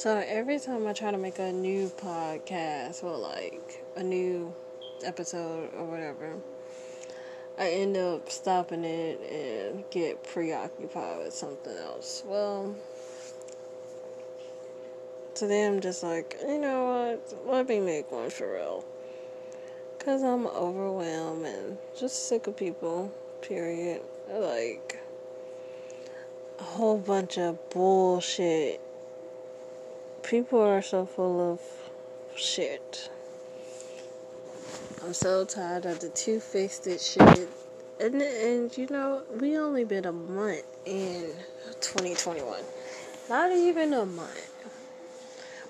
So every time I try to make a new podcast or like a new episode or whatever, I end up stopping it and get preoccupied with something else. Well, today I'm just like, you know what? Let me make one for real. Because I'm overwhelmed and just sick of people, period. Like, a whole bunch of bullshit. People are so full of shit. I'm so tired of the two faced shit. And, and you know, we only been a month in 2021. Not even a month.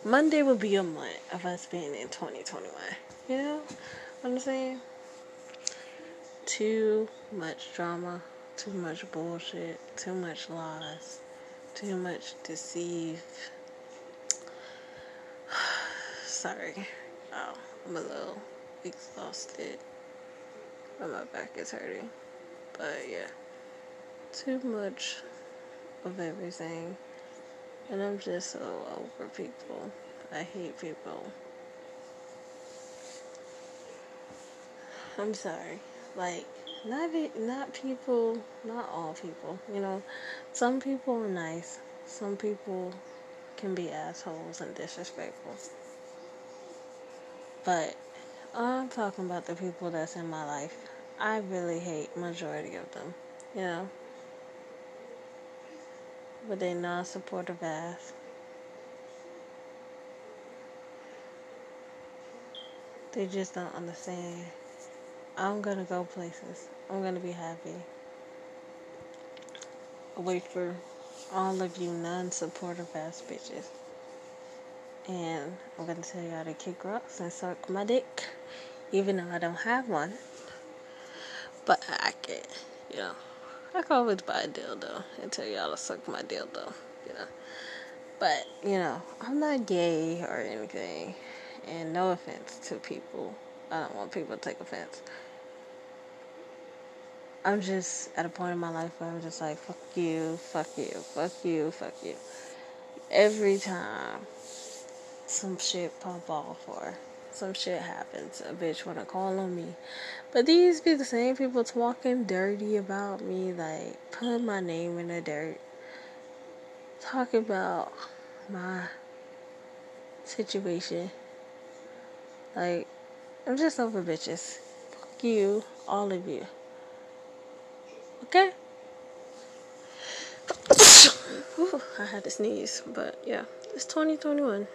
Monday will be a month of us being in 2021. You know what I'm saying? Too much drama, too much bullshit, too much lies, too much deceive. Sorry. Oh, I'm a little exhausted. And my back is hurting. But yeah. Too much of everything. And I'm just so over people. I hate people. I'm sorry. Like not not people, not all people. You know, some people are nice. Some people can be assholes and disrespectful. But I'm talking about the people that's in my life. I really hate majority of them, you know. But they non-supportive ass. They just don't understand. I'm gonna go places. I'm gonna be happy. Wait for all of you non-supportive ass bitches. And I'm gonna tell y'all to kick rocks and suck my dick even though I don't have one. But I can, you know, I can always buy a dildo and tell y'all to suck my dildo, you know. But, you know, I'm not gay or anything. And no offense to people. I don't want people to take offense. I'm just at a point in my life where I'm just like, fuck you, fuck you, fuck you, fuck you. Every time some shit pop off or some shit happens, a bitch wanna call on me. But these be the same people talking dirty about me, like putting my name in the dirt, talking about my situation. Like, I'm just over bitches. Fuck you, all of you. Okay? Ooh, I had to sneeze, but yeah, it's 2021.